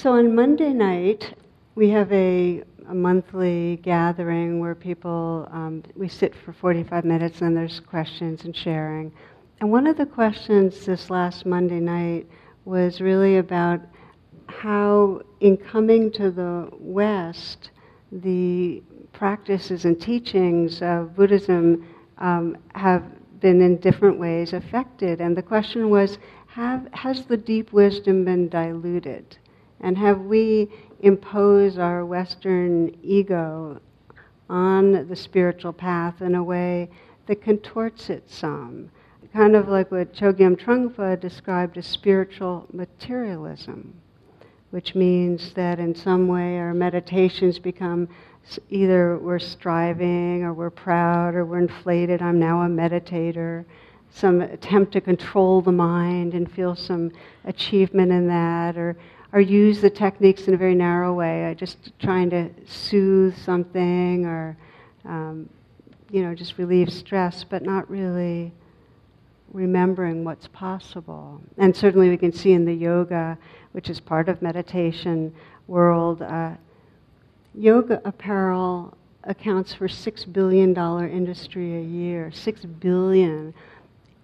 So on Monday night, we have a, a monthly gathering where people, um, we sit for 45 minutes and there's questions and sharing. And one of the questions this last Monday night was really about how, in coming to the West, the practices and teachings of Buddhism um, have been in different ways affected. And the question was have, has the deep wisdom been diluted? And have we imposed our Western ego on the spiritual path in a way that contorts it some? Kind of like what Chogyam Trungpa described as spiritual materialism, which means that in some way our meditations become either we're striving or we're proud or we're inflated, I'm now a meditator some attempt to control the mind and feel some achievement in that, or or use the techniques in a very narrow way, just trying to soothe something or, um, you know, just relieve stress, but not really remembering what's possible. And certainly we can see in the yoga, which is part of meditation world, uh, yoga apparel accounts for six billion dollar industry a year. Six billion.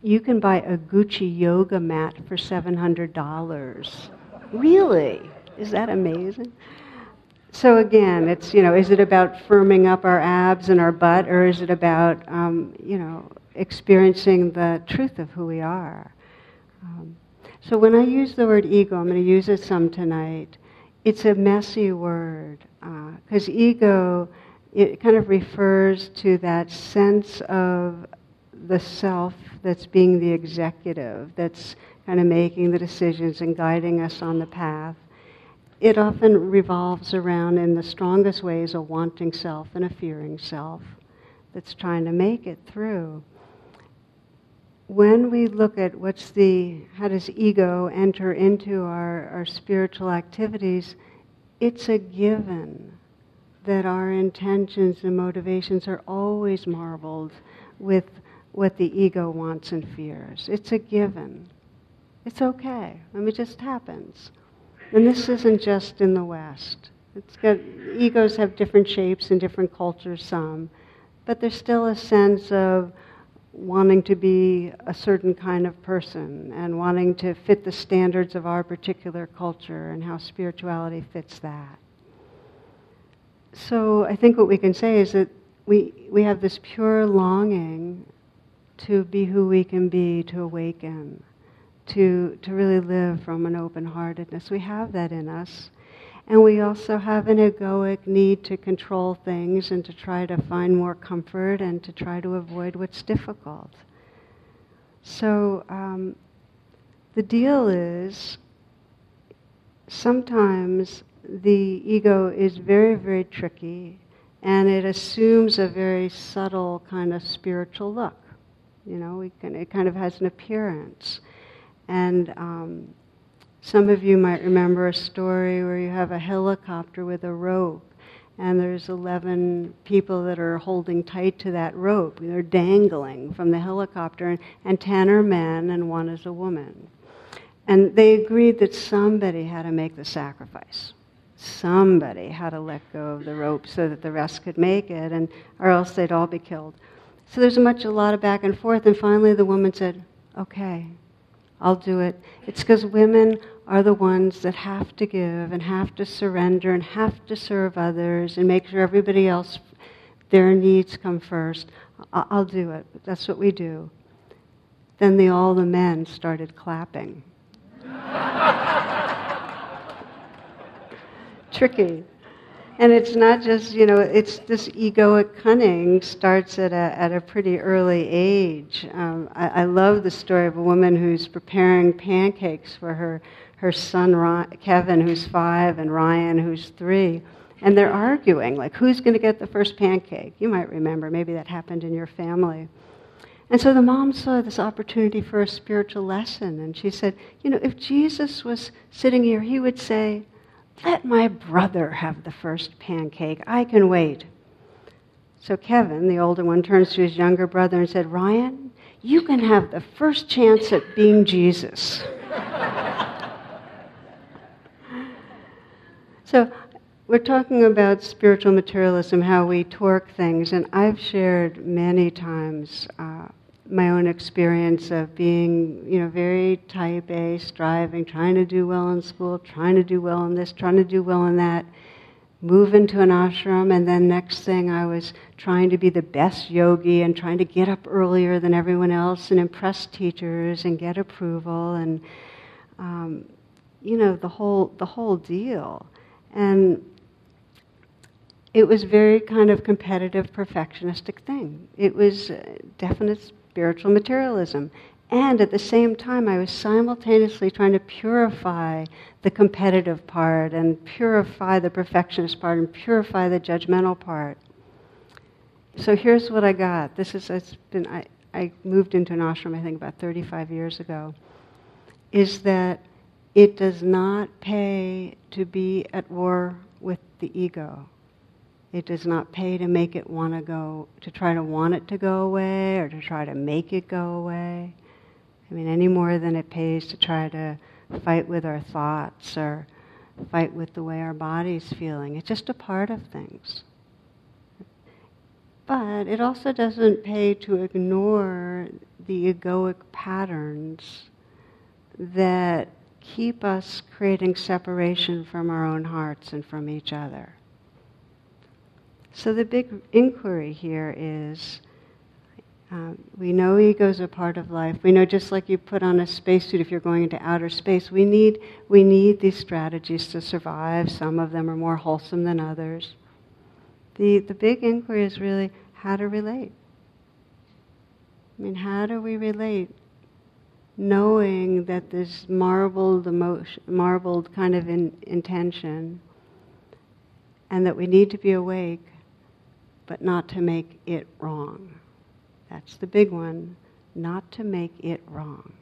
You can buy a Gucci yoga mat for seven hundred dollars. Really? Is that amazing? So again, it's you know, is it about firming up our abs and our butt, or is it about um, you know experiencing the truth of who we are? Um, so when I use the word ego, I'm going to use it some tonight. It's a messy word because uh, ego it kind of refers to that sense of the self that's being the executive, that's kind of making the decisions and guiding us on the path, it often revolves around, in the strongest ways, a wanting self and a fearing self that's trying to make it through. When we look at what's the, how does ego enter into our, our spiritual activities, it's a given that our intentions and motivations are always marbled with what the ego wants and fears. It's a given. It's okay. I mean, it just happens. And this isn't just in the West. It's got, egos have different shapes in different cultures, some, but there's still a sense of wanting to be a certain kind of person and wanting to fit the standards of our particular culture and how spirituality fits that. So I think what we can say is that we, we have this pure longing to be who we can be, to awaken to, to really live from an open heartedness. We have that in us. And we also have an egoic need to control things and to try to find more comfort and to try to avoid what's difficult. So um, the deal is sometimes the ego is very, very tricky and it assumes a very subtle kind of spiritual look. You know, can, it kind of has an appearance. And um, some of you might remember a story where you have a helicopter with a rope, and there's 11 people that are holding tight to that rope. They're dangling from the helicopter, and, and 10 are men, and one is a woman. And they agreed that somebody had to make the sacrifice. Somebody had to let go of the rope so that the rest could make it, and or else they'd all be killed. So there's much a lot of back and forth, and finally the woman said, "Okay, I'll do it. It's because women are the ones that have to give and have to surrender and have to serve others and make sure everybody else, their needs come first. I'll do it. That's what we do. Then the, all the men started clapping. Tricky. And it's not just, you know, it's this egoic cunning starts at a, at a pretty early age. Um, I, I, love the story of a woman who's preparing pancakes for her, her son, Kevin, who's five, and Ryan, who's three. And they're arguing, like, who's going to get the first pancake? You might remember, maybe that happened in your family. And so the mom saw this opportunity for a spiritual lesson, and she said, You know, if Jesus was sitting here, he would say, let my brother have the first pancake. I can wait. So Kevin, the older one, turns to his younger brother and said, Ryan, you can have the first chance at being Jesus. So we're talking about spiritual materialism, how we torque things, and I've shared many times uh, my own experience of being, you know, very type A, striving, trying to do well in school, trying to do well in this, trying to do well in that, move into an ashram, and then next thing I was trying to be the best yogi and trying to get up earlier than everyone else and impress teachers and get approval and, um, you know, the whole the whole deal, and it was very kind of competitive, perfectionistic thing. It was definite spiritual materialism. And at the same time, I was simultaneously trying to purify the competitive part and purify the perfectionist part and purify the judgmental part. So here's what I got. This is, it's been, I, I moved into an ashram, I think, about 35 years ago. Is that it does not pay to be at war with the ego. It does not pay to make it want to go, to try to want it to go away or to try to make it go away. I mean, any more than it pays to try to fight with our thoughts or fight with the way our body's feeling. It's just a part of things. But it also doesn't pay to ignore the egoic patterns that keep us creating separation from our own hearts and from each other. So the big inquiry here is um, we know ego is a part of life. We know just like you put on a spacesuit if you're going into outer space, we need, we need these strategies to survive. Some of them are more wholesome than others. The, the big inquiry is really how to relate. I mean, how do we relate knowing that this marbled emotion, marbled kind of in, intention and that we need to be awake but not to make it wrong. That's the big one, not to make it wrong.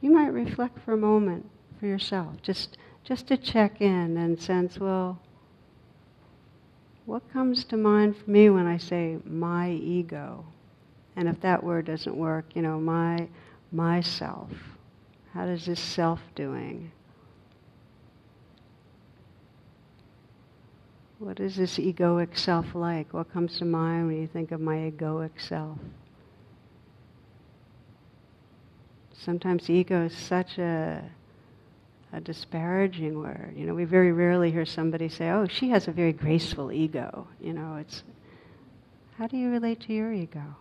You might reflect for a moment for yourself, just, just to check in and sense, well, what comes to mind for me when I say my ego? And if that word doesn't work, you know, my myself. How does this self doing? What is this egoic self like? What comes to mind when you think of my egoic self? Sometimes ego is such a, a disparaging word. You know, we very rarely hear somebody say, "Oh, she has a very graceful ego." You know, it's how do you relate to your ego?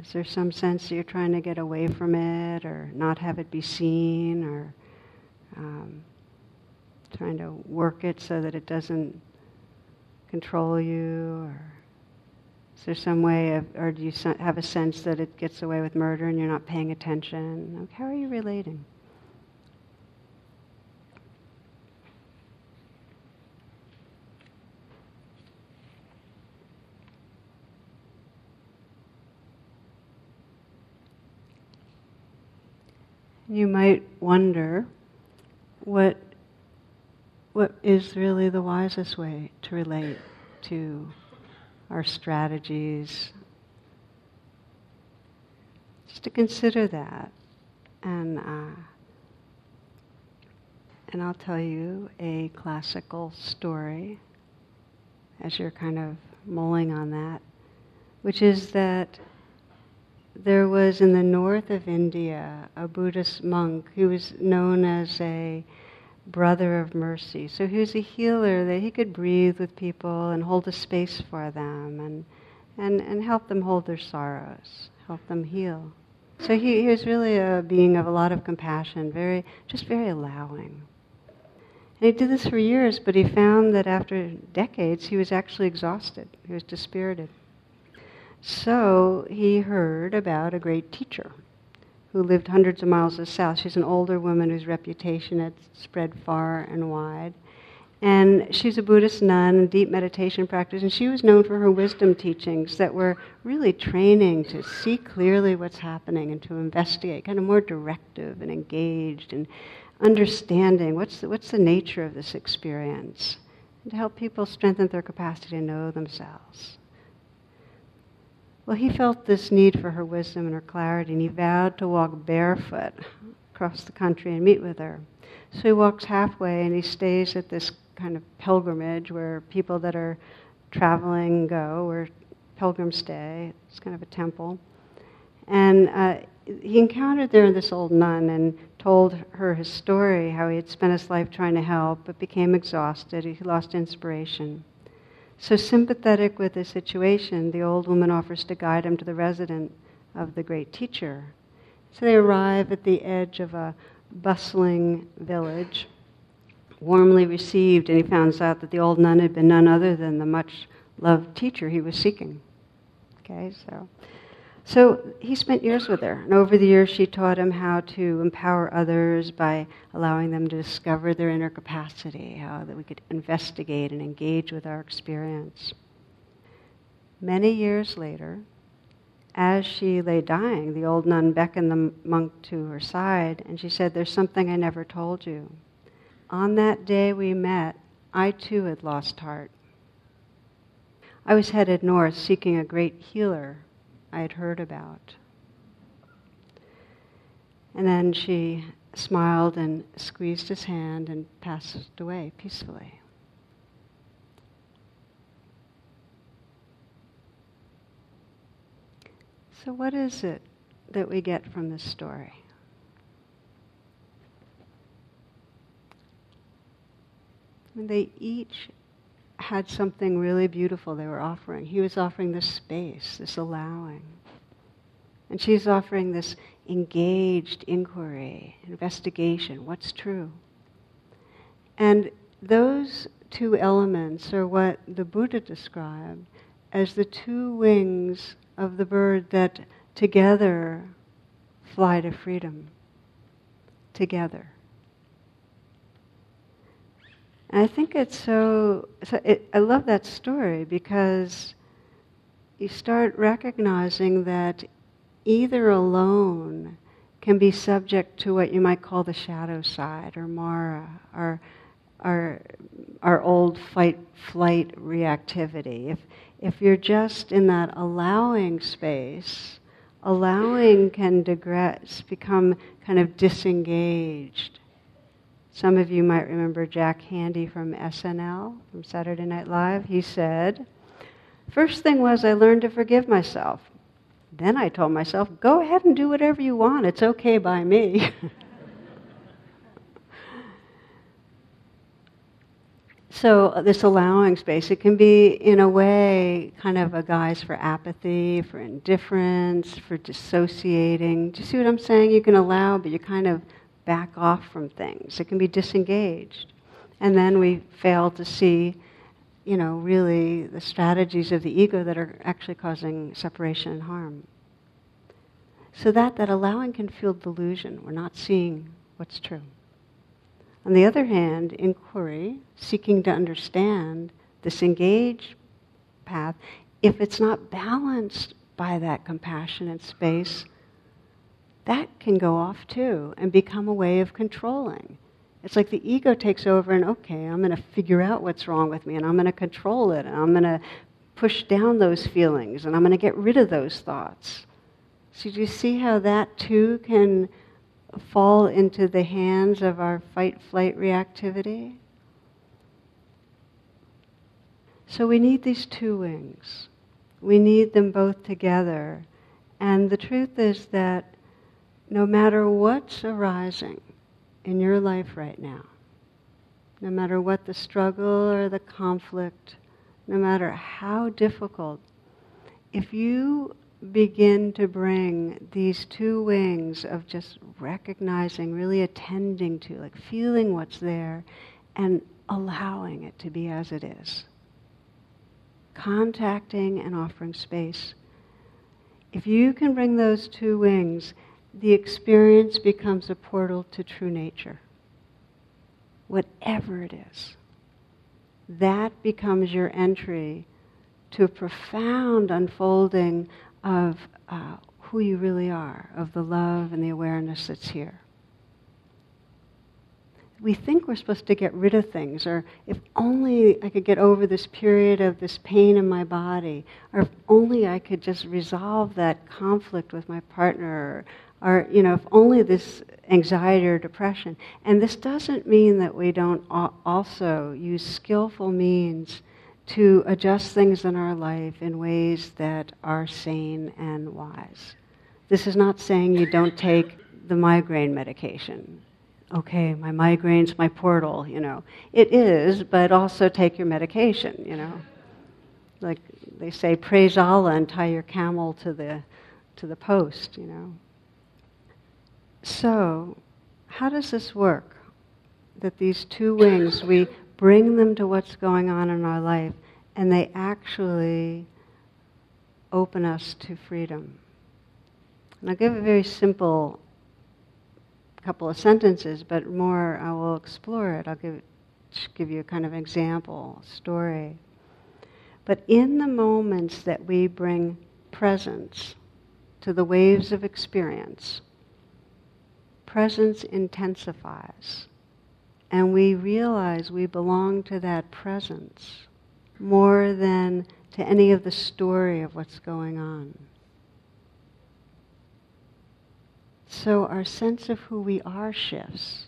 Is there some sense that you're trying to get away from it or not have it be seen or um, trying to work it so that it doesn't control you? Or is there some way of, or do you have a sense that it gets away with murder and you're not paying attention? How are you relating? You might wonder what, what is really the wisest way to relate to our strategies. Just to consider that. And, uh, and I'll tell you a classical story as you're kind of mulling on that, which is that there was in the north of India a Buddhist monk who was known as a brother of mercy. So he was a healer that he could breathe with people and hold a space for them and, and, and help them hold their sorrows, help them heal. So he, he was really a being of a lot of compassion, very just very allowing. And he did this for years, but he found that after decades he was actually exhausted. He was dispirited. So he heard about a great teacher who lived hundreds of miles to the south. She's an older woman whose reputation had spread far and wide. And she's a Buddhist nun, in deep meditation practice, and she was known for her wisdom teachings that were really training to see clearly what's happening and to investigate, kind of more directive and engaged and understanding what's the, what's the nature of this experience, and to help people strengthen their capacity to know themselves. Well, he felt this need for her wisdom and her clarity, and he vowed to walk barefoot across the country and meet with her. So he walks halfway and he stays at this kind of pilgrimage where people that are traveling go, where pilgrims stay. It's kind of a temple. And uh, he encountered there this old nun and told her his story, how he had spent his life trying to help, but became exhausted. He lost inspiration. So, sympathetic with the situation, the old woman offers to guide him to the residence of the great teacher. So they arrive at the edge of a bustling village, warmly received, and he finds out that the old nun had been none other than the much loved teacher he was seeking. Okay, so. So he spent years with her, and over the years she taught him how to empower others by allowing them to discover their inner capacity, how that we could investigate and engage with our experience. Many years later, as she lay dying, the old nun beckoned the monk to her side, and she said, There's something I never told you. On that day we met, I too had lost heart. I was headed north seeking a great healer I had heard about. And then she smiled and squeezed his hand and passed away peacefully. So, what is it that we get from this story? They each had something really beautiful they were offering. He was offering this space, this allowing. And she's offering this engaged inquiry, investigation what's true? And those two elements are what the Buddha described as the two wings of the bird that together fly to freedom. Together. And I think it's so, so it, I love that story because you start recognizing that either alone can be subject to what you might call the shadow side or Mara, our, our, our old fight flight reactivity. If, if you're just in that allowing space, allowing can digress, become kind of disengaged some of you might remember Jack Handey from SNL, from Saturday Night Live. He said, First thing was I learned to forgive myself. Then I told myself, go ahead and do whatever you want. It's okay by me. so, uh, this allowing space, it can be, in a way, kind of a guise for apathy, for indifference, for dissociating. Do you see what I'm saying? You can allow, but you kind of back off from things. It can be disengaged. And then we fail to see, you know, really the strategies of the ego that are actually causing separation and harm. So that, that allowing can feel delusion. We're not seeing what's true. On the other hand, inquiry, seeking to understand this engaged path, if it's not balanced by that compassionate space, that can go off too and become a way of controlling. It's like the ego takes over and, okay, I'm going to figure out what's wrong with me and I'm going to control it and I'm going to push down those feelings and I'm going to get rid of those thoughts. So, do you see how that too can fall into the hands of our fight flight reactivity? So, we need these two wings. We need them both together. And the truth is that no matter what's arising in your life right now, no matter what the struggle or the conflict, no matter how difficult, if you begin to bring these two wings of just recognizing, really attending to, like feeling what's there, and allowing it to be as it is, contacting and offering space. If you can bring those two wings, the experience becomes a portal to true nature. Whatever it is, that becomes your entry to a profound unfolding of uh, who you really are, of the love and the awareness that's here. we think we're supposed to get rid of things, or if only I could get over this period of this pain in my body, or if only I could just resolve that conflict with my partner, or, you know, if only this anxiety or depression. And this doesn't mean that we don't also use skillful means to adjust things in our life in ways that are sane and wise. This is not saying you don't take the migraine medication okay, my migraine's my portal, you know. It is, but also take your medication, you know. Like they say, praise Allah and tie your camel to the, to the post, you know. So, how does this work? That these two wings, we bring them to what's going on in our life, and they actually open us to freedom. And I'll give a very simple couple of sentences, but more I will explore it. I'll give, give you a kind of example, story. But in the moments that we bring presence to the waves of experience, presence intensifies. And we realize we belong to that presence more than to any of the story of what's going on. So our sense of who we are shifts.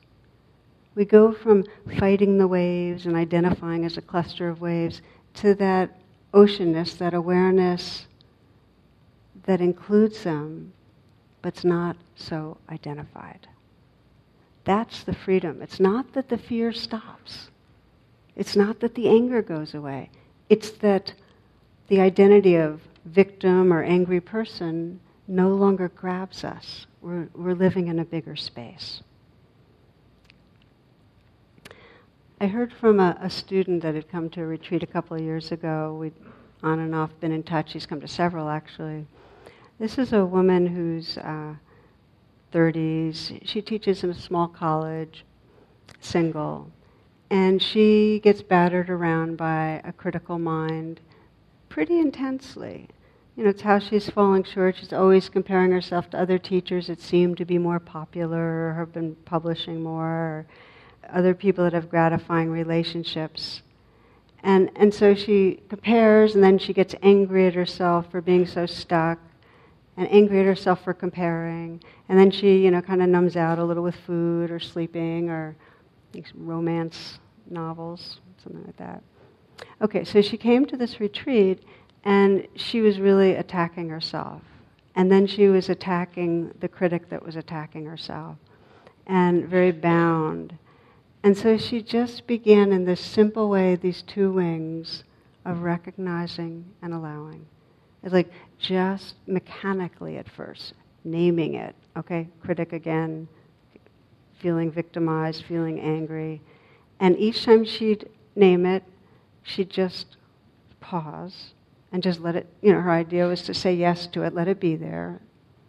We go from fighting the waves and identifying as a cluster of waves to that oceanness, that awareness that includes them, but's not so identified. That's the freedom. It's not that the fear stops. It's not that the anger goes away. It's that the identity of victim or angry person no longer grabs us. We're, we're living in a bigger space. I heard from a, a, student that had come to a retreat a couple of years ago. We'd on and off been in touch. He's come to several, actually. This is a woman who's uh, 30s. She teaches in a small college, single. And she gets battered around by a critical mind pretty intensely you know, it's how she's falling short. She's always comparing herself to other teachers that seem to be more popular or have been publishing more, or other people that have gratifying relationships. And, and so she compares, and then she gets angry at herself for being so stuck, and angry at herself for comparing. And then she, you know, kind of numbs out a little with food or sleeping or romance novels, something like that. Okay, so she came to this retreat, and she was really attacking herself. And then she was attacking the critic that was attacking herself, and very bound. And so she just began in this simple way, these two wings of recognizing and allowing. It's like just mechanically at first, naming it. Okay, critic again, feeling victimized, feeling angry. And each time she'd name it, she'd just pause and just let it, you know, her idea was to say yes to it, let it be there.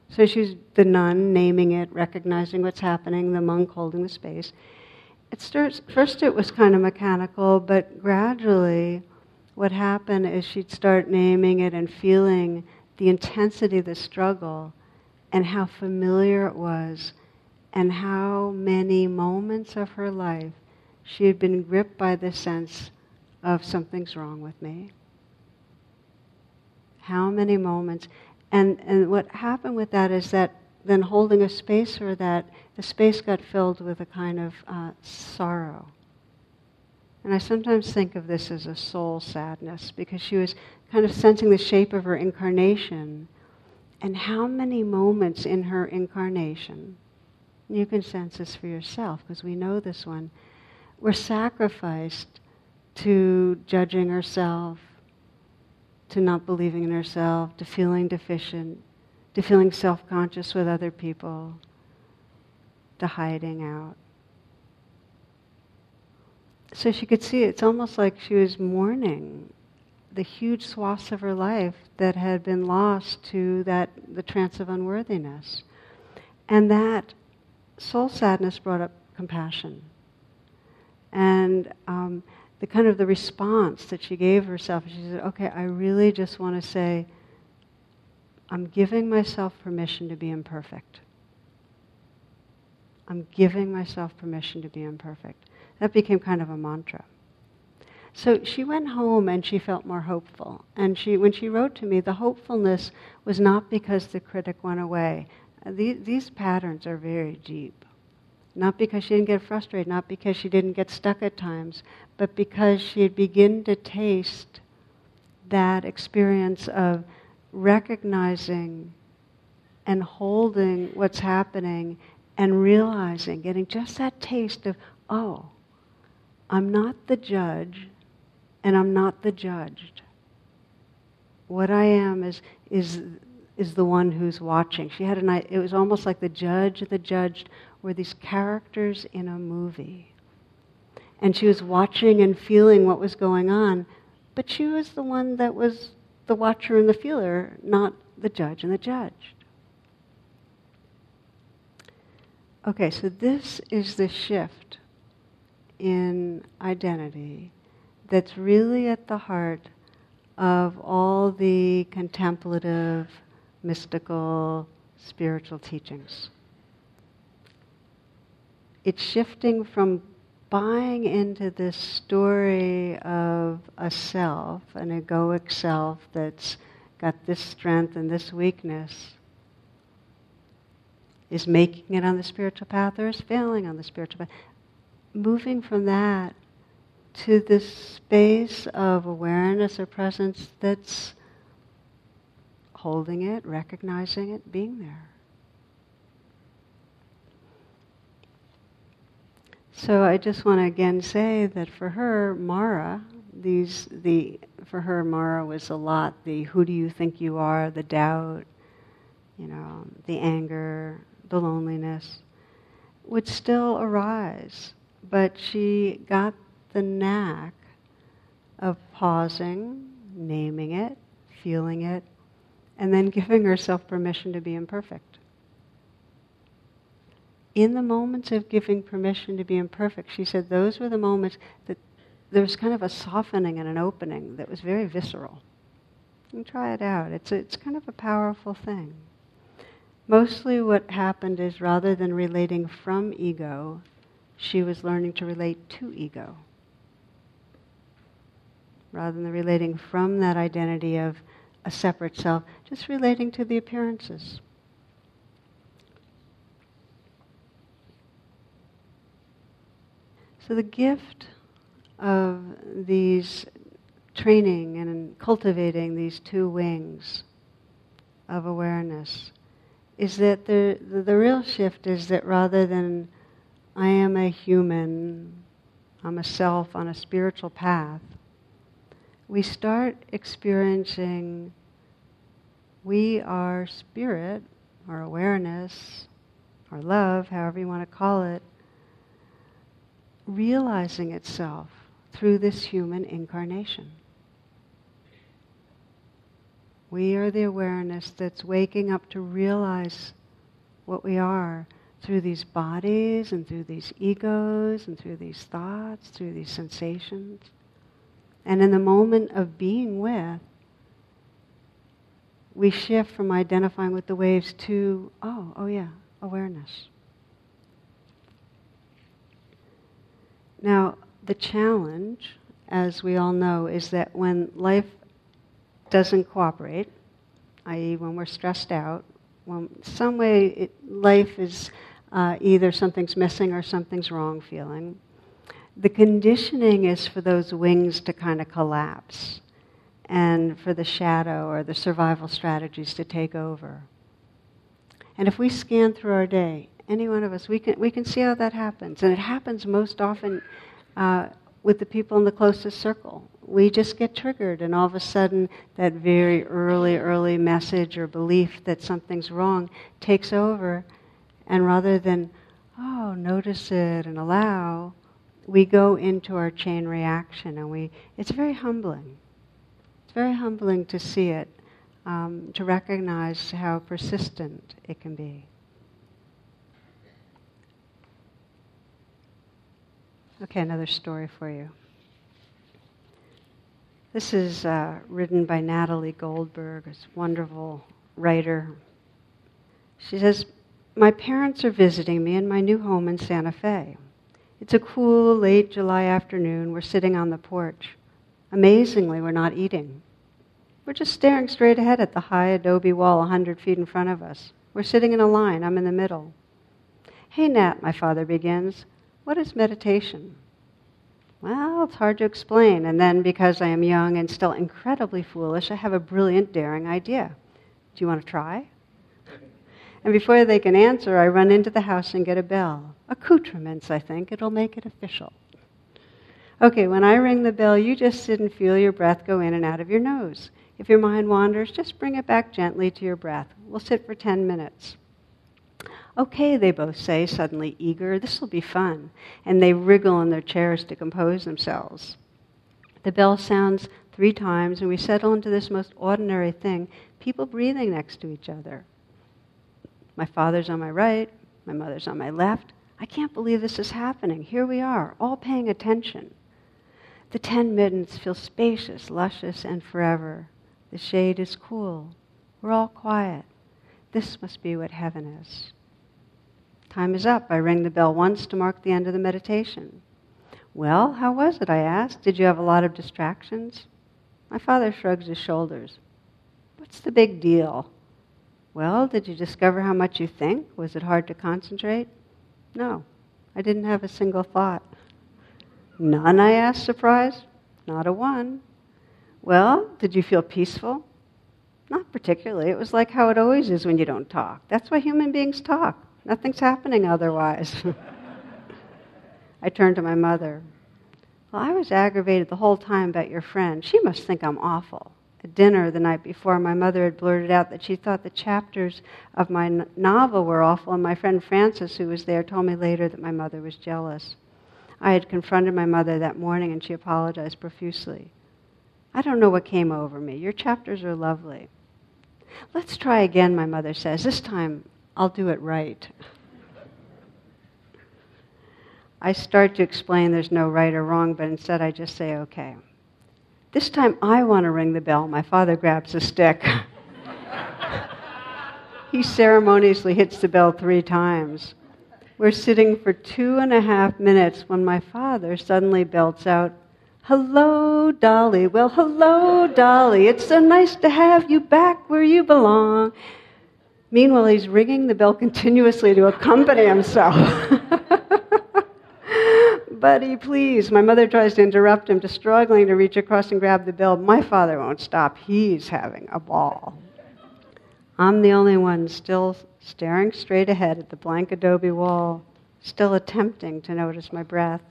So she's the nun naming it, recognizing what's happening, the monk holding the space. It starts, first it was kind of mechanical, but gradually what happened is she'd start naming it and feeling the intensity of the struggle and how familiar it was and how many moments of her life she had been gripped by the sense of something's wrong with me how many moments? And, and what happened with that is that then holding a space for that, the space got filled with a kind of uh, sorrow. And I sometimes think of this as a soul sadness because she was kind of sensing the shape of her incarnation and how many moments in her incarnation, you can sense this for yourself because we know this one, were sacrificed to judging herself, to not believing in herself, to feeling deficient, to feeling self conscious with other people, to hiding out. So she could see it's almost like she was mourning the huge swaths of her life that had been lost to that the trance of unworthiness. And that soul sadness brought up compassion. And um, the kind of the response that she gave herself. She said, "Okay, I really just want to say, I'm giving myself permission to be imperfect. I'm giving myself permission to be imperfect. That became kind of a mantra. So she went home and she felt more hopeful. And she, when she wrote to me, the hopefulness was not because the critic went away. These, these patterns are very deep. Not because she didn't get frustrated, not because she didn't get stuck at times, but because she had begun to taste that experience of recognizing and holding what's happening and realizing, getting just that taste of, oh, I'm not the judge and I'm not the judged. What I am is, is, is the one who's watching. She had an, it was almost like the judge, the judged were these characters in a movie. And she was watching and feeling what was going on, but she was the one that was the watcher and the feeler, not the judge and the judged. Okay, so this is the shift in identity that's really at the heart of all the contemplative, mystical, spiritual teachings. It's shifting from buying into this story of a self, an egoic self that's got this strength and this weakness, is making it on the spiritual path or is failing on the spiritual path. Moving from that to this space of awareness or presence that's holding it, recognizing it, being there. So I just want to again say that for her, Mara, these the for her Mara was a lot the who do you think you are, the doubt, you know, the anger, the loneliness would still arise, but she got the knack of pausing, naming it, feeling it, and then giving herself permission to be imperfect in the moments of giving permission to be imperfect, she said those were the moments that there was kind of a softening and an opening that was very visceral. And try it out. It's, a, it's kind of a powerful thing. Mostly what happened is rather than relating from ego, she was learning to relate to ego. Rather than relating from that identity of a separate self, just relating to the appearances. So the gift of these training and cultivating these two wings of awareness is that the, the, the real shift is that rather than I am a human, I'm a self on a spiritual path, we start experiencing we are spirit, our awareness, our love, however you want to call it, realizing itself through this human incarnation. We are the awareness that's waking up to realize what we are through these bodies and through these egos and through these thoughts, through these sensations. And in the moment of being with, we shift from identifying with the waves to, oh, oh yeah, awareness. Now, the challenge, as we all know, is that when life doesn't cooperate, i.e., when we're stressed out, when some way it, life is uh, either something's missing or something's wrong feeling, the conditioning is for those wings to kind of collapse and for the shadow or the survival strategies to take over. And if we scan through our day, any one of us, we can, we can see how that happens. And it happens most often uh, with the people in the closest circle. We just get triggered, and all of a sudden, that very early, early message or belief that something's wrong takes over. And rather than, oh, notice it and allow, we go into our chain reaction, and we, it's very humbling. It's very humbling to see it, um, to recognize how persistent it can be. Okay, another story for you. This is uh, written by Natalie Goldberg, a wonderful writer. She says, my parents are visiting me in my new home in Santa Fe. It's a cool, late July afternoon. We're sitting on the porch. Amazingly, we're not eating. We're just staring straight ahead at the high adobe wall 100 feet in front of us. We're sitting in a line. I'm in the middle. Hey, Nat, my father begins, what is meditation? Well, it's hard to explain. And then, because I am young and still incredibly foolish, I have a brilliant, daring idea. Do you want to try? And before they can answer, I run into the house and get a bell. Accoutrements, I think. It'll make it official. Okay, when I ring the bell, you just sit and feel your breath go in and out of your nose. If your mind wanders, just bring it back gently to your breath. We'll sit for 10 minutes. Okay, they both say, suddenly eager. This will be fun. And they wriggle in their chairs to compose themselves. The bell sounds three times, and we settle into this most ordinary thing people breathing next to each other. My father's on my right, my mother's on my left. I can't believe this is happening. Here we are, all paying attention. The ten minutes feel spacious, luscious, and forever. The shade is cool. We're all quiet. This must be what heaven is. Time is up. I ring the bell once to mark the end of the meditation. Well, how was it? I asked. Did you have a lot of distractions? My father shrugs his shoulders. What's the big deal? Well, did you discover how much you think? Was it hard to concentrate? No, I didn't have a single thought. None, I asked, surprised. Not a one. Well, did you feel peaceful? Not particularly. It was like how it always is when you don't talk. That's why human beings talk. Nothing's happening otherwise. I turned to my mother. Well, I was aggravated the whole time about your friend. She must think I'm awful dinner the night before, my mother had blurted out that she thought the chapters of my novel were awful, and my friend Frances, who was there, told me later that my mother was jealous. I had confronted my mother that morning, and she apologized profusely. I don't know what came over me. Your chapters are lovely. Let's try again, my mother says. This time, I'll do it right. I start to explain there's no right or wrong, but instead I just say, okay. This time I want to ring the bell. My father grabs a stick. he ceremoniously hits the bell three times. We're sitting for two and a half minutes when my father suddenly belts out, Hello, Dolly. Well, hello, Dolly. It's so nice to have you back where you belong. Meanwhile, he's ringing the bell continuously to accompany himself. Buddy, please. My mother tries to interrupt him, just struggling to reach across and grab the bill. My father won't stop. He's having a ball. I'm the only one still staring straight ahead at the blank adobe wall, still attempting to notice my breath.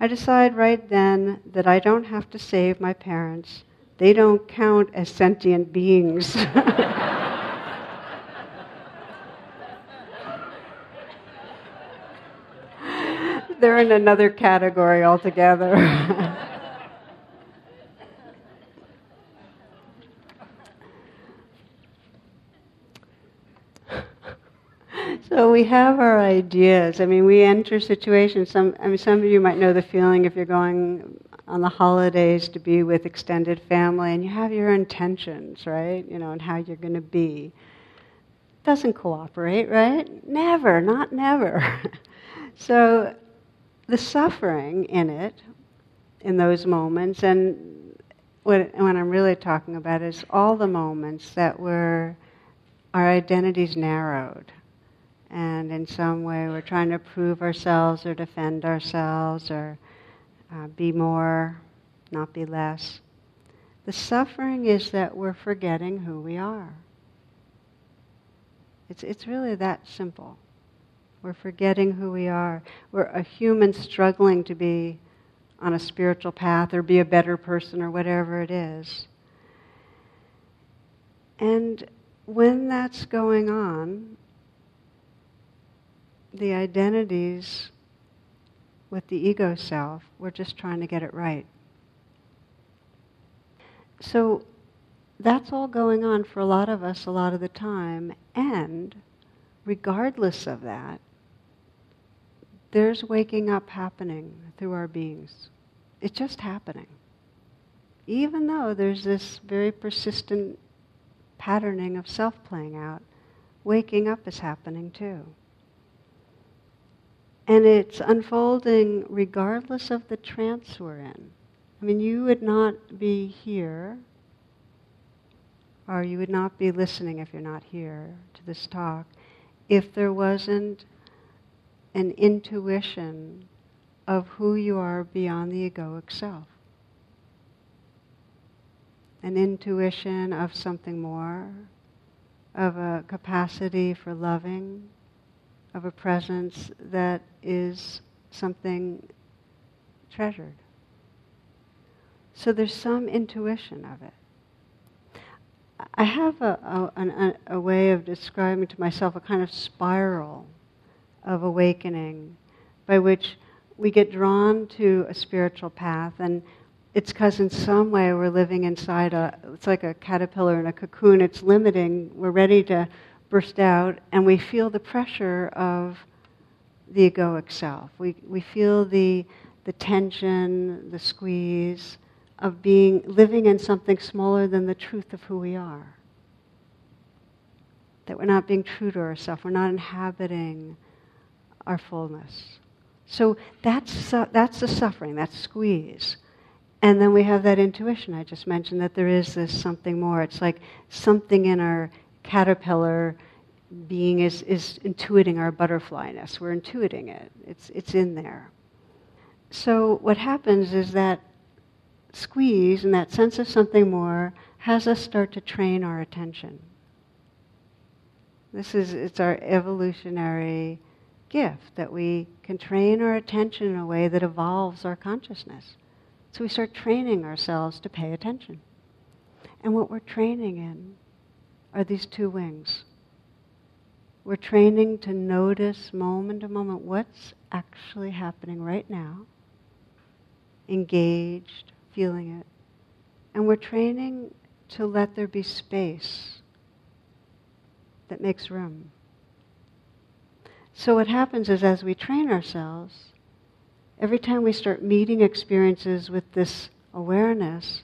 I decide right then that I don't have to save my parents. They don't count as sentient beings. they're in another category altogether. so we have our ideas. I mean, we enter situations. Some, I mean, some of you might know the feeling if you're going on the holidays to be with extended family, and you have your intentions, right? You know, and how you're going to be. Doesn't cooperate, right? Never, not never. so the suffering in it, in those moments, and what, what I'm really talking about is all the moments that were our identities narrowed. And in some way, we're trying to prove ourselves or defend ourselves or uh, be more, not be less. The suffering is that we're forgetting who we are. It's, it's really that simple. We're forgetting who we are. We're a human struggling to be on a spiritual path or be a better person or whatever it is. And when that's going on, the identities with the ego self, we're just trying to get it right. So that's all going on for a lot of us a lot of the time. And regardless of that, there's waking up happening through our beings. It's just happening. Even though there's this very persistent patterning of self playing out, waking up is happening too. And it's unfolding regardless of the trance we're in. I mean, you would not be here, or you would not be listening if you're not here to this talk, if there wasn't an intuition of who you are beyond the egoic self. An intuition of something more, of a capacity for loving, of a presence that is something treasured. So there's some intuition of it. I have a, a, a, way of describing to myself a kind of spiral of awakening by which we get drawn to a spiritual path. And it's because in some way we're living inside a it's like a caterpillar in a cocoon. It's limiting. We're ready to burst out and we feel the pressure of the egoic self. We, we feel the, the tension the squeeze of being living in something smaller than the truth of who we are. That we're not being true to ourselves we're not inhabiting our fullness so that's, uh, that's the suffering, that squeeze. And then we have that intuition I just mentioned that there is this something more. It's like something in our caterpillar being is, is intuiting our butterflyness. We're intuiting it, it's, it's in there. So what happens is that squeeze and that sense of something more has us start to train our attention. This is it's our evolutionary gift that we can train our attention in a way that evolves our consciousness. So we start training ourselves to pay attention. And what we're training in are these two wings. We're training to notice moment to moment what's actually happening right now, engaged, feeling it. And we're training to let there be space that makes room. So what happens is as we train ourselves, every time we start meeting experiences with this awareness,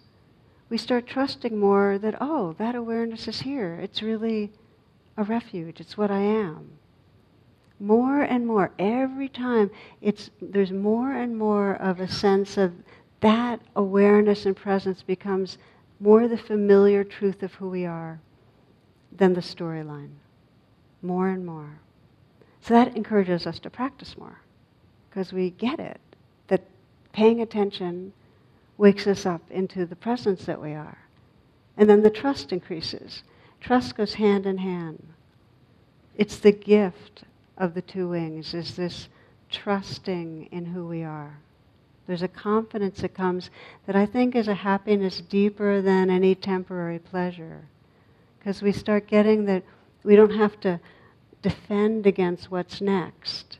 we start trusting more that, oh, that awareness is here. It's really a refuge. It's what I am. More and more, every time, it's, there's more and more of a sense of that awareness and presence becomes more the familiar truth of who we are than the storyline. More and more. So that encourages us to practice more because we get it that paying attention wakes us up into the presence that we are. And then the trust increases. Trust goes hand in hand. It's the gift of the two wings, is this trusting in who we are. There's a confidence that comes that I think is a happiness deeper than any temporary pleasure. Because we start getting that we don't have to defend against what's next.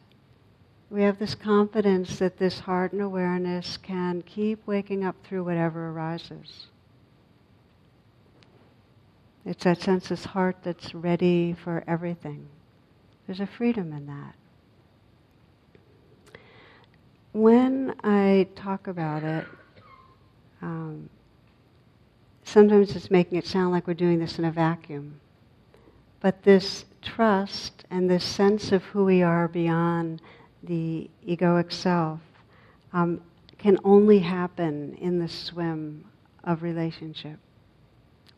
We have this confidence that this heart and awareness can keep waking up through whatever arises. It's that sense heart that's ready for everything. There's a freedom in that. When I talk about it, um, sometimes it's making it sound like we're doing this in a vacuum. But this trust and this sense of who we are beyond the egoic self um, can only happen in the swim of relationship.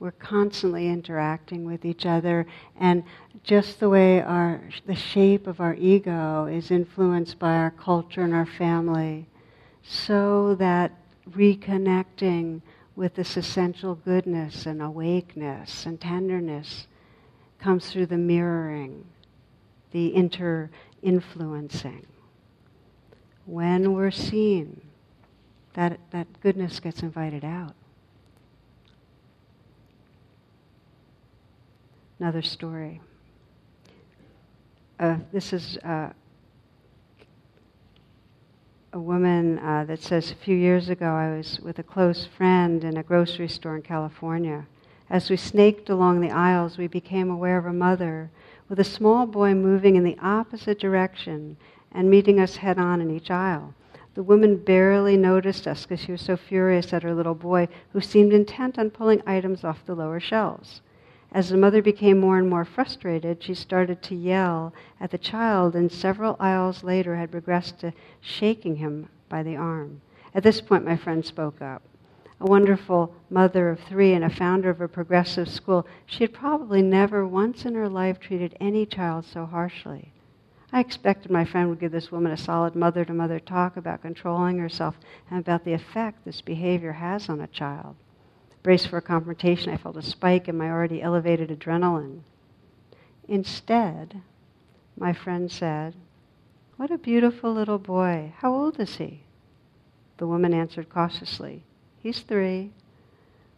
We're constantly interacting with each other, and just the way our the shape of our ego is influenced by our culture and our family, so that reconnecting with this essential goodness and awakeness and tenderness comes through the mirroring, the inter influencing. When we're seen, that, that goodness gets invited out. Another story. Uh, this is uh, a woman uh, that says a few years ago I was with a close friend in a grocery store in California as we snaked along the aisles, we became aware of a mother with a small boy moving in the opposite direction and meeting us head on in each aisle. The woman barely noticed us because she was so furious at her little boy, who seemed intent on pulling items off the lower shelves. As the mother became more and more frustrated, she started to yell at the child, and several aisles later had progressed to shaking him by the arm. At this point, my friend spoke up. A wonderful mother of three and a founder of a progressive school, she had probably never once in her life treated any child so harshly. I expected my friend would give this woman a solid mother to mother talk about controlling herself and about the effect this behavior has on a child. Braced for a confrontation, I felt a spike in my already elevated adrenaline. Instead, my friend said, What a beautiful little boy. How old is he? The woman answered cautiously, He's three.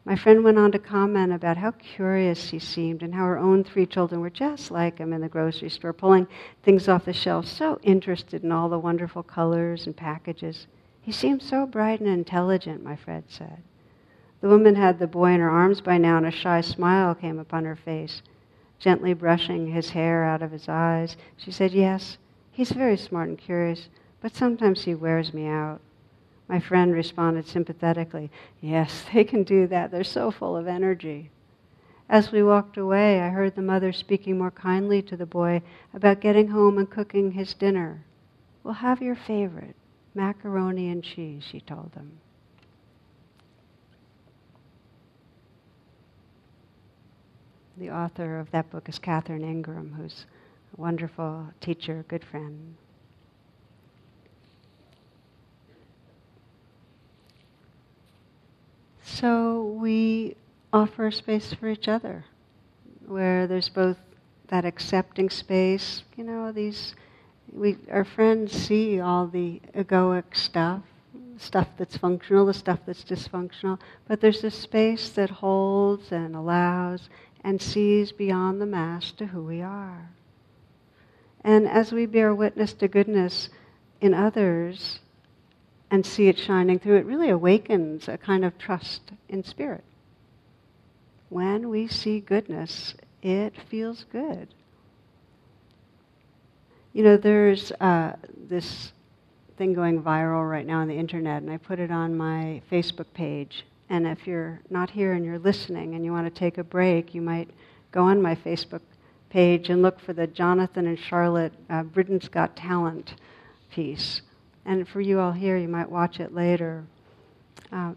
My friend went on to comment about how curious he seemed and how her own three children were just like him in the grocery store, pulling things off the shelf, so interested in all the wonderful colors and packages. He seemed so bright and intelligent, my friend said. The woman had the boy in her arms by now, and a shy smile came upon her face. Gently brushing his hair out of his eyes, she said, Yes, he's very smart and curious, but sometimes he wears me out. My friend responded sympathetically, Yes, they can do that. They're so full of energy. As we walked away, I heard the mother speaking more kindly to the boy about getting home and cooking his dinner. We'll have your favorite, macaroni and cheese, she told them. The author of that book is Catherine Ingram, who's a wonderful teacher, good friend. So we offer space for each other, where there's both that accepting space, you know, these, we, our friends see all the egoic stuff, stuff that's functional, the stuff that's dysfunctional, but there's this space that holds and allows and sees beyond the mask to who we are. And as we bear witness to goodness in others, and see it shining through, it really awakens a kind of trust in spirit. When we see goodness, it feels good. You know, there's uh, this thing going viral right now on the internet, and I put it on my Facebook page. And if you're not here and you're listening and you want to take a break, you might go on my Facebook page and look for the Jonathan and Charlotte uh, Britain's Got Talent piece and for you all here, you might watch it later. Uh,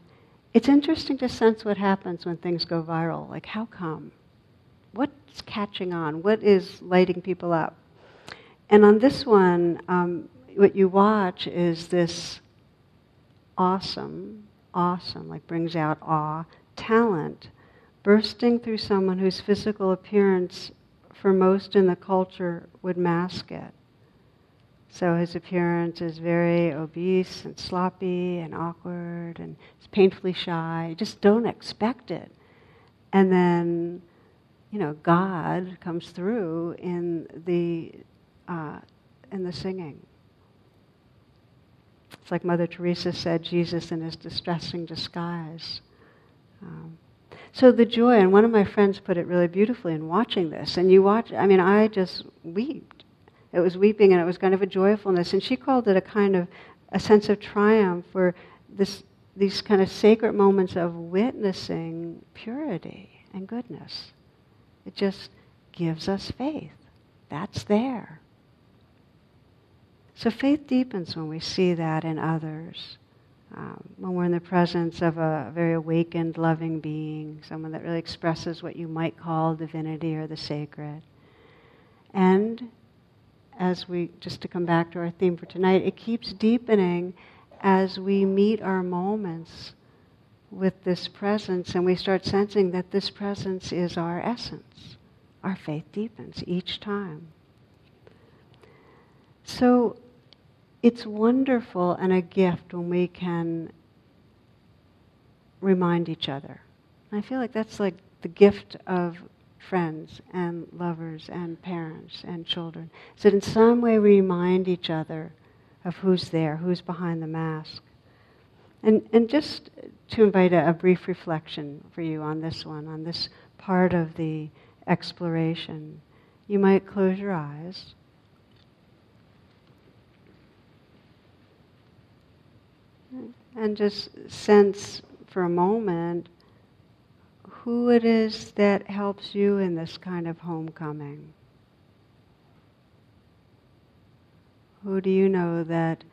it's interesting to sense what happens when things go viral. Like, how come? What's catching on? What is lighting people up? And on this one, um, what you watch is this awesome, awesome, like brings out awe, talent bursting through someone whose physical appearance, for most in the culture, would mask it. So his appearance is very obese and sloppy and awkward and he's painfully shy. You Just don't expect it. And then, you know, God comes through in the uh, in the singing. It's like Mother Teresa said, Jesus in his distressing disguise. Um, so the joy, and one of my friends put it really beautifully in watching this. And you watch, I mean, I just weep it was weeping and it was kind of a joyfulness. And she called it a kind of a sense of triumph for this, these kind of sacred moments of witnessing purity and goodness. It just gives us faith. That's there. So faith deepens when we see that in others. Um, when we're in the presence of a very awakened, loving being, someone that really expresses what you might call divinity or the sacred. And as we, just to come back to our theme for tonight, it keeps deepening as we meet our moments with this presence and we start sensing that this presence is our essence. Our faith deepens each time. So it's wonderful and a gift when we can remind each other. I feel like that's like the gift of friends and lovers and parents and children. So in some way we remind each other of who's there, who's behind the mask. And, and just to invite a, a brief reflection for you on this one, on this part of the exploration, you might close your eyes. And just sense for a moment who it is that helps you in this kind of homecoming. Who do you know that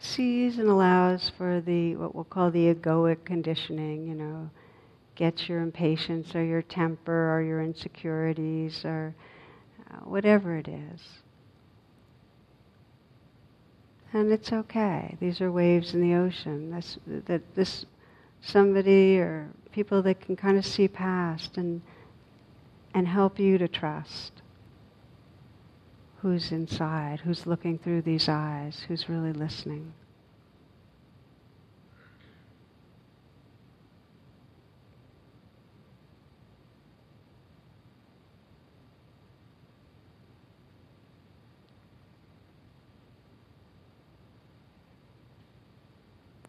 sees and allows for the what we'll call the egoic conditioning, you know, gets your impatience or your temper or your insecurities or uh, whatever it is. And it's okay. These are waves in the ocean. That this somebody or people that can kind of see past and and help you to trust who's inside, who's looking through these eyes, who's really listening.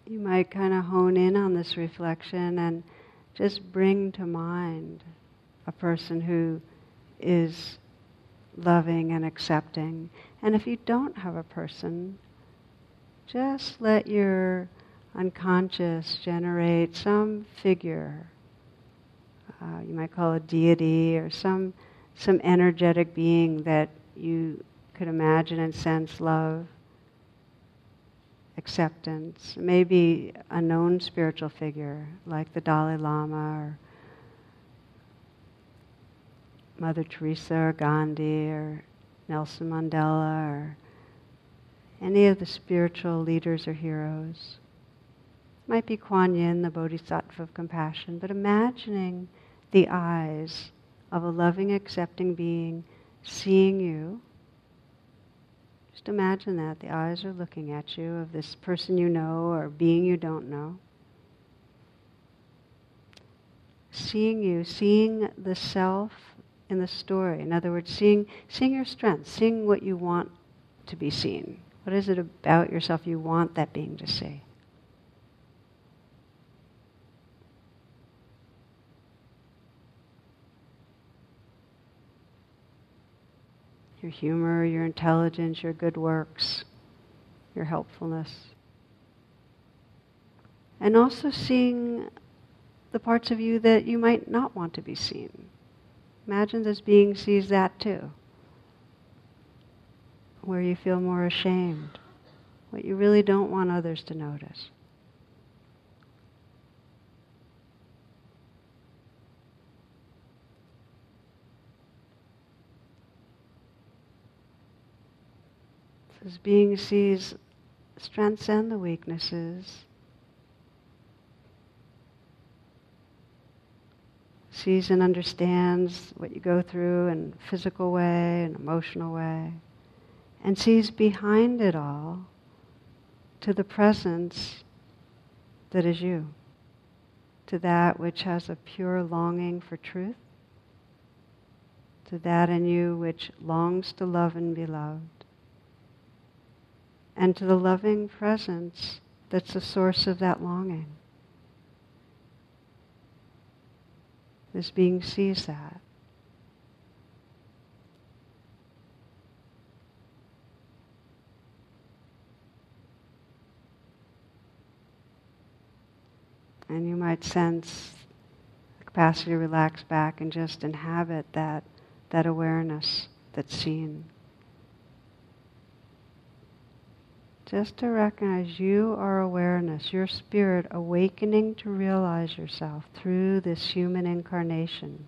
You might kind of hone in on this reflection and just bring to mind a person who is loving and accepting. And if you don't have a person, just let your unconscious generate some figure. Uh, you might call a deity or some some energetic being that you could imagine and sense love, acceptance. Maybe a known spiritual figure like the Dalai Lama or Mother Teresa or Gandhi or Nelson Mandela or any of the spiritual leaders or heroes. Might be Kuan Yin, the Bodhisattva of compassion, but imagining the eyes of a loving, accepting being seeing you. Just imagine that. The eyes are looking at you of this person you know or being you don't know. Seeing you, seeing the self in the story. In other words, seeing, seeing your strengths, seeing what you want to be seen. What is it about yourself you want that being to see? Your humor, your intelligence, your good works, your helpfulness. And also seeing the parts of you that you might not want to be seen. Imagine this being sees that too. Where you feel more ashamed, what you really don't want others to notice. This being sees and the weaknesses sees and understands what you go through in physical way, an emotional way, and sees behind it all to the presence that is you, to that which has a pure longing for truth, to that in you which longs to love and be loved, and to the loving presence that's the source of that longing. This being sees that. And you might sense the capacity to relax back and just inhabit that, that awareness that's seen. Just to recognize you are awareness, your spirit awakening to realize yourself through this human incarnation,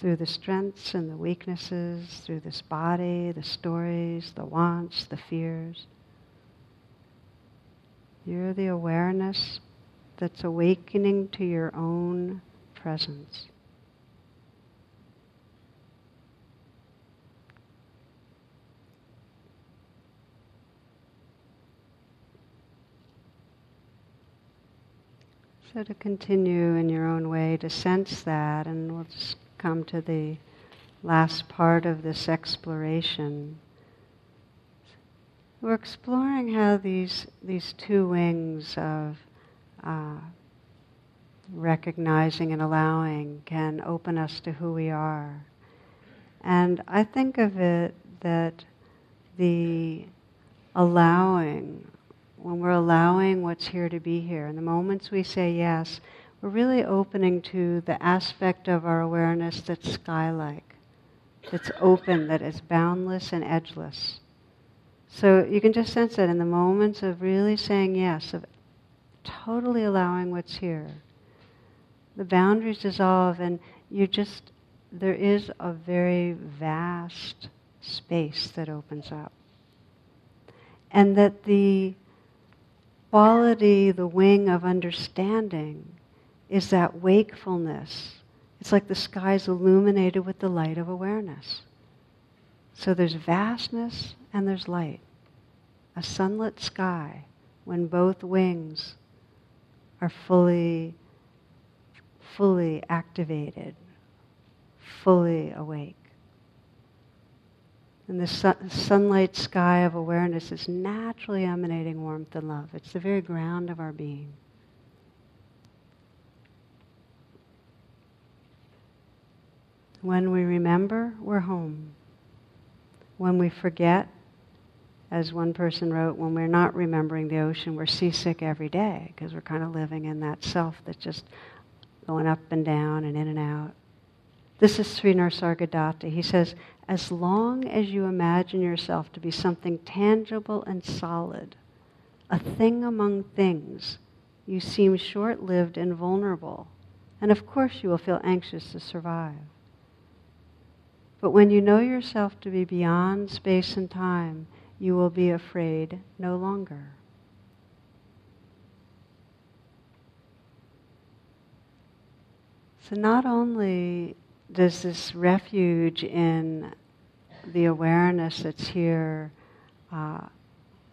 through the strengths and the weaknesses, through this body, the stories, the wants, the fears. You're the awareness that's awakening to your own presence. So to continue in your own way to sense that, and we'll just come to the last part of this exploration. We're exploring how these these two wings of uh, recognizing and allowing can open us to who we are. And I think of it that the allowing when we're allowing what's here to be here. In the moments we say yes, we're really opening to the aspect of our awareness that's sky-like, that's open, that is boundless and edgeless. So you can just sense that in the moments of really saying yes, of totally allowing what's here. The boundaries dissolve and you just, there is a very vast space that opens up. And that the quality, the wing of understanding, is that wakefulness. It's like the sky is illuminated with the light of awareness. So there's vastness and there's light. A sunlit sky when both wings are fully, fully activated, fully awake. And the sun, sunlight sky of awareness is naturally emanating warmth and love. It's the very ground of our being. When we remember, we're home. When we forget, as one person wrote, when we're not remembering the ocean, we're seasick every day because we're kind of living in that self that's just going up and down and in and out. This is Sri Nisargadatta. He says, as long as you imagine yourself to be something tangible and solid, a thing among things, you seem short lived and vulnerable. And of course, you will feel anxious to survive. But when you know yourself to be beyond space and time, you will be afraid no longer. So not only does this refuge in the awareness that's here uh,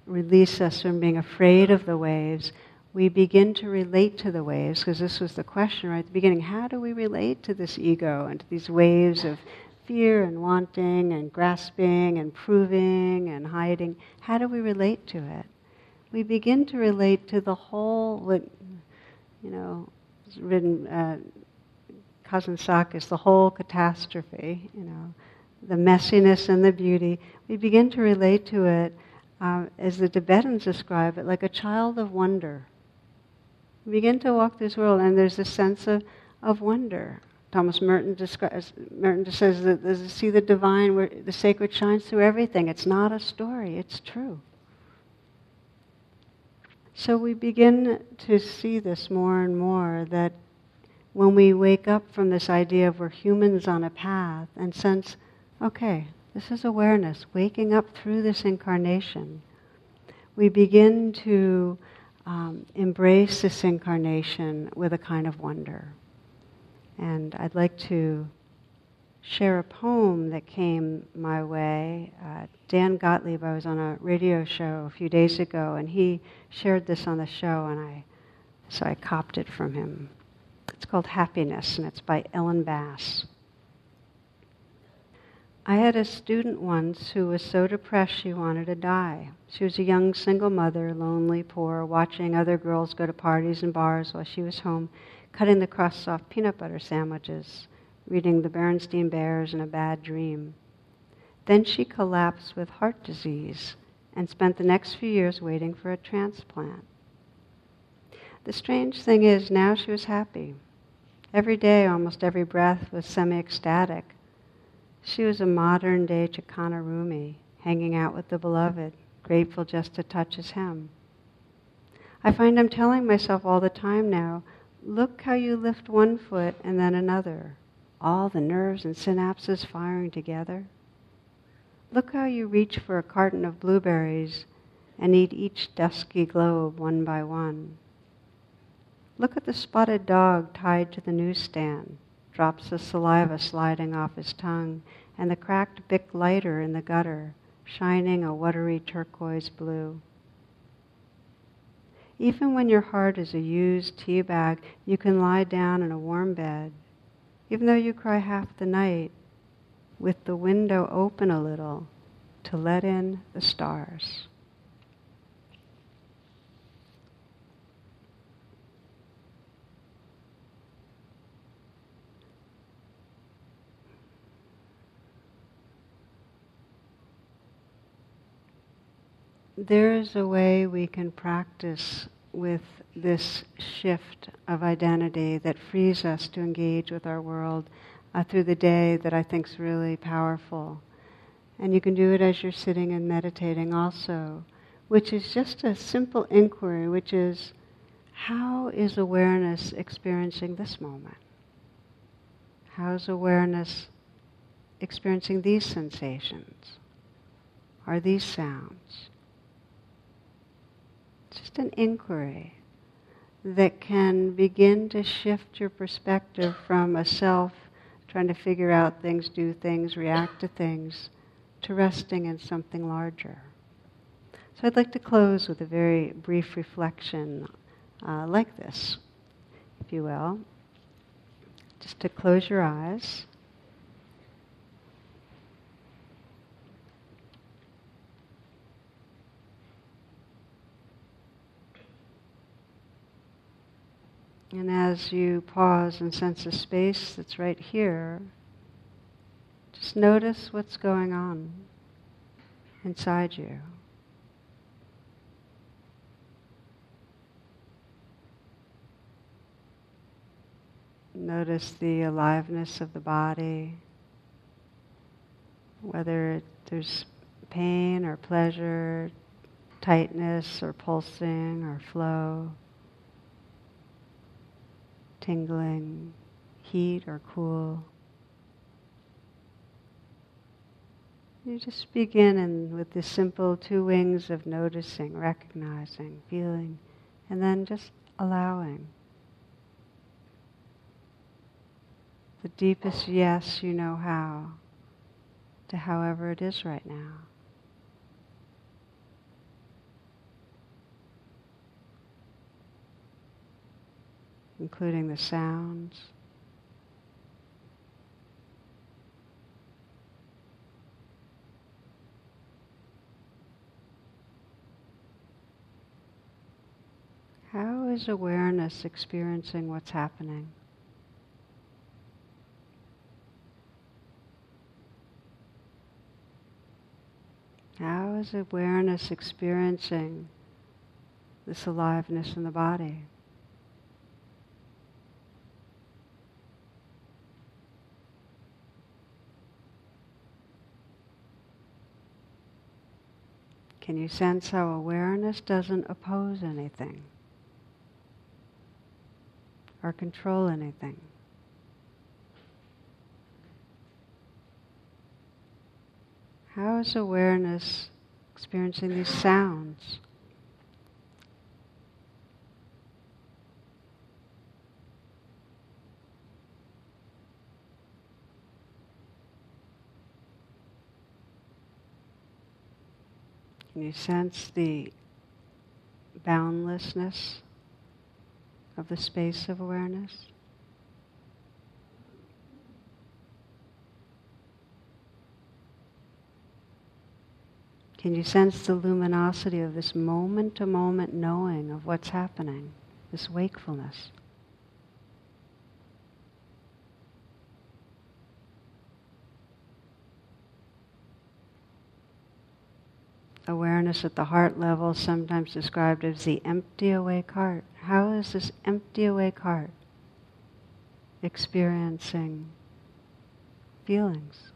release us from being afraid of the waves, we begin to relate to the waves, because this was the question right at the beginning. How do we relate to this ego and to these waves of fear and wanting and grasping and proving and hiding, how do we relate to it? We begin to relate to the whole, you know, written, uh, Kazantzakis, the whole catastrophe, you know, the messiness and the beauty. We begin to relate to it, uh, as the Tibetans describe it, like a child of wonder. We begin to walk this world, and there's a sense of, of wonder. Thomas Merton, describes, Merton says that to see the divine, where the sacred shines through everything. It's not a story, it's true. So we begin to see this more and more that when we wake up from this idea of we're humans on a path and sense, okay, this is awareness, waking up through this incarnation, we begin to um, embrace this incarnation with a kind of wonder. And I'd like to share a poem that came my way. Uh, Dan Gottlieb, I was on a radio show a few days ago, and he shared this on the show, and I, so I copped it from him. It's called Happiness, and it's by Ellen Bass. I had a student once who was so depressed she wanted to die. She was a young single mother, lonely, poor, watching other girls go to parties and bars while she was home cutting the crusts off peanut butter sandwiches, reading the Berenstain Bears in a bad dream. Then she collapsed with heart disease and spent the next few years waiting for a transplant. The strange thing is, now she was happy. Every day, almost every breath was semi ecstatic. She was a modern day Chakana Rumi, hanging out with the beloved, grateful just to touch his hem. I find I'm telling myself all the time now Look how you lift one foot and then another, all the nerves and synapses firing together. Look how you reach for a carton of blueberries and eat each dusky globe one by one. Look at the spotted dog tied to the newsstand, drops of saliva sliding off his tongue, and the cracked Bic lighter in the gutter, shining a watery turquoise blue. Even when your heart is a used tea bag, you can lie down in a warm bed. Even though you cry half the night, with the window open a little to let in the stars. There is a way we can practice with this shift of identity that frees us to engage with our world uh, through the day that I think is really powerful. And you can do it as you're sitting and meditating also, which is just a simple inquiry, which is how is awareness experiencing this moment? How is awareness experiencing these sensations? Are these sounds? An inquiry that can begin to shift your perspective from a self trying to figure out things, do things, react to things, to resting in something larger. So I'd like to close with a very brief reflection uh, like this, if you will. Just to close your eyes. And as you pause and sense a space that's right here, just notice what's going on inside you. Notice the aliveness of the body, whether there's pain or pleasure, tightness or pulsing or flow tingling, heat or cool. You just begin in, with the simple two wings of noticing, recognizing, feeling, and then just allowing. The deepest yes you know how to however it is right now. Including the sounds. How is awareness experiencing what's happening? How is awareness experiencing this aliveness in the body? Can you sense how awareness doesn't oppose anything or control anything? How is awareness experiencing these sounds? Can you sense the boundlessness of the space of awareness? Can you sense the luminosity of this moment to moment knowing of what's happening, this wakefulness? Awareness at the heart level, sometimes described as the empty awake heart. How is this empty awake heart experiencing feelings?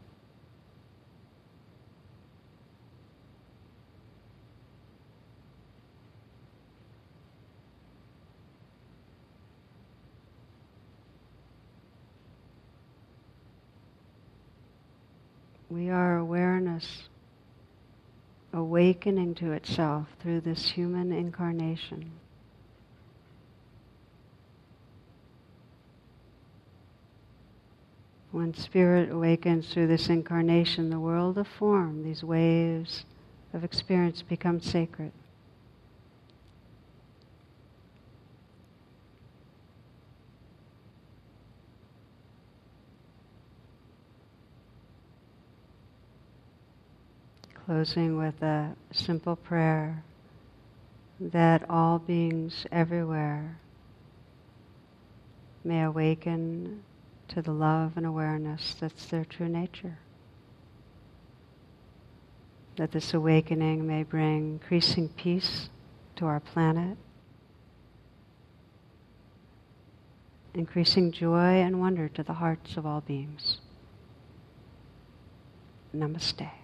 We are awareness awakening to itself through this human incarnation. When spirit awakens through this incarnation, the world of form, these waves of experience become sacred. Closing with a simple prayer that all beings everywhere may awaken to the love and awareness that's their true nature. That this awakening may bring increasing peace to our planet, increasing joy and wonder to the hearts of all beings. Namaste.